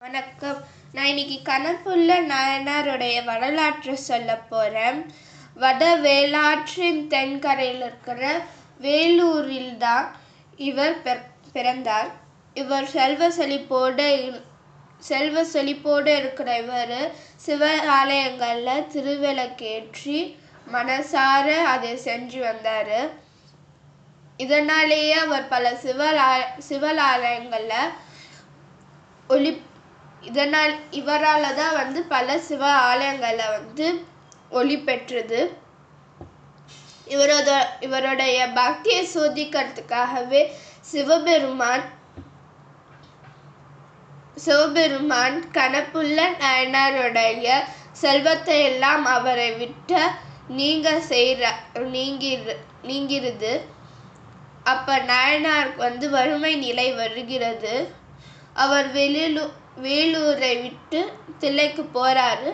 வணக்கம். நான் இன்னைக்கு கணப்புள்ள நாயனாருடைய வரலாற்றை சொல்ல போகிறேன் வட வேளாற்றின் தென்கரையில் இருக்கிற வேலூரில் தான் இவர் பிற- பிறந்தார். இவர் செல்வ செழிப்போடு செல்வ செழிப்போடு இருக்கிற இவர் சிவ ஆலயங்களில் திருவிளக்கேற்றி மனசார அதை செஞ்சு வந்தார். இதனாலேயே அவர் பல சிவ சிவலாலயங்களில் ஒளி இதனால் இவரால் தான் வந்து பல சிவ ஆலயங்களை வந்து ஒளி பெற்றது. இவரோட இவருடைய பக்தியை சோதிக்கிறதுக்காகவே சிவபெருமான் சிவபெருமான் கணப்புள்ள நாயனாருடைய செல்வத்தை எல்லாம் அவரை விட்ட நீங்க செய்கிற நீங்கிரு நீங்கிருது. அப்ப நாயனாருக்கு வந்து வறுமை நிலை வருகிறது. அவர் வெளியிலும் வேலூரை விட்டு தில்லைக்கு போறாரு.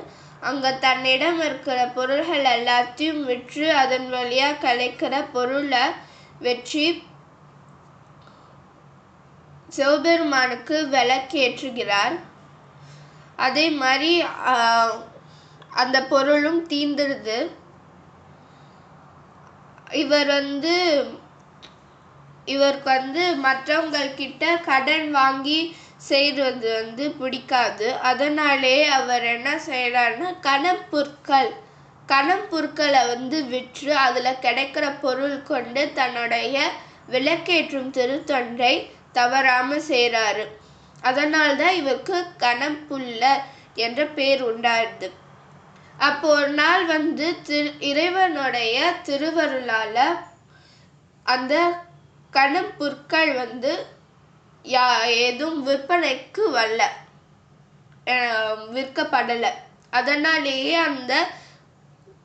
அங்க தன்னிடம் இருக்கிற பொருள்கள் எல்லாத்தையும் விற்று அதன் வழியா கிடைக்கிற பொருளை வெற்றி சிவபெருமானுக்கு விளக்கேற்றுகிறார். அதே மாதிரி அந்த பொருளும் தீந்துடுது இவர் வந்து இவருக்கு வந்து மற்றவங்கக்கிட்ட கடன் வாங்கி செய்கிறது வந்து பிடிக்காது. அதனாலே அவர் என்ன செய்கிறாருன்னா கணப்பொருட்கள் கணப்புற்களை வந்து விற்று அதில் கிடைக்கிற பொருள் கொண்டு தன்னுடைய விளக்கேற்றும் திருத்தொன்றை தவறாமல் செய்கிறாரு அதனால்தான் இவருக்கு கணப்புள்ள என்ற பேர் உண்டாயிருது அப்போ ஒரு நாள் வந்து திரு இறைவனுடைய திருவருளால் அந்த கணம் புற்கள் வந்து யா எதுவும் விற்பனைக்கு வரல விற்கப்படலை. அதனாலேயே அந்த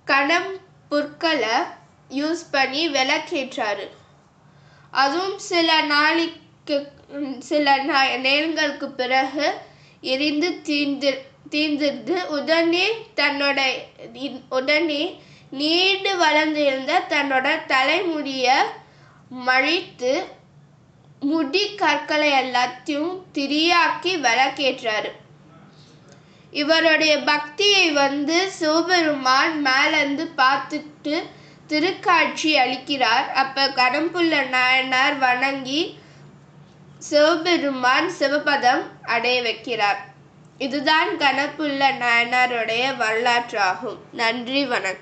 கணம் புற்களை யூஸ் பண்ணி விளக்கேற்றாரு அதுவும் சில நாளைக்கு சில நா- நேரங்களுக்கு பிறகு எரிந்து தீந்து தீர்ந்திருந்து உடனே தன்னோட இ- உடனே நீண்டு வளர்ந்திருந்த தன்னோட தலைமுடிய மழித்து முடி கற்களை எல்லாத்தையும் திரியாக்கி விளக்கேற்றாரு. இவருடைய பக்தியை வந்து சிவபெருமான் மேலேருந்து பார்த்துட்டு திருக்காட்சி அளிக்கிறார். அப்ப கடம்புள்ள நாயனார் வணங்கி சிவபெருமான் சிவபதம் அடைய வைக்கிறார். இதுதான் கணப்புள்ள நாயனாருடைய வரலாற்றாகும். நன்றி வணக்கம்.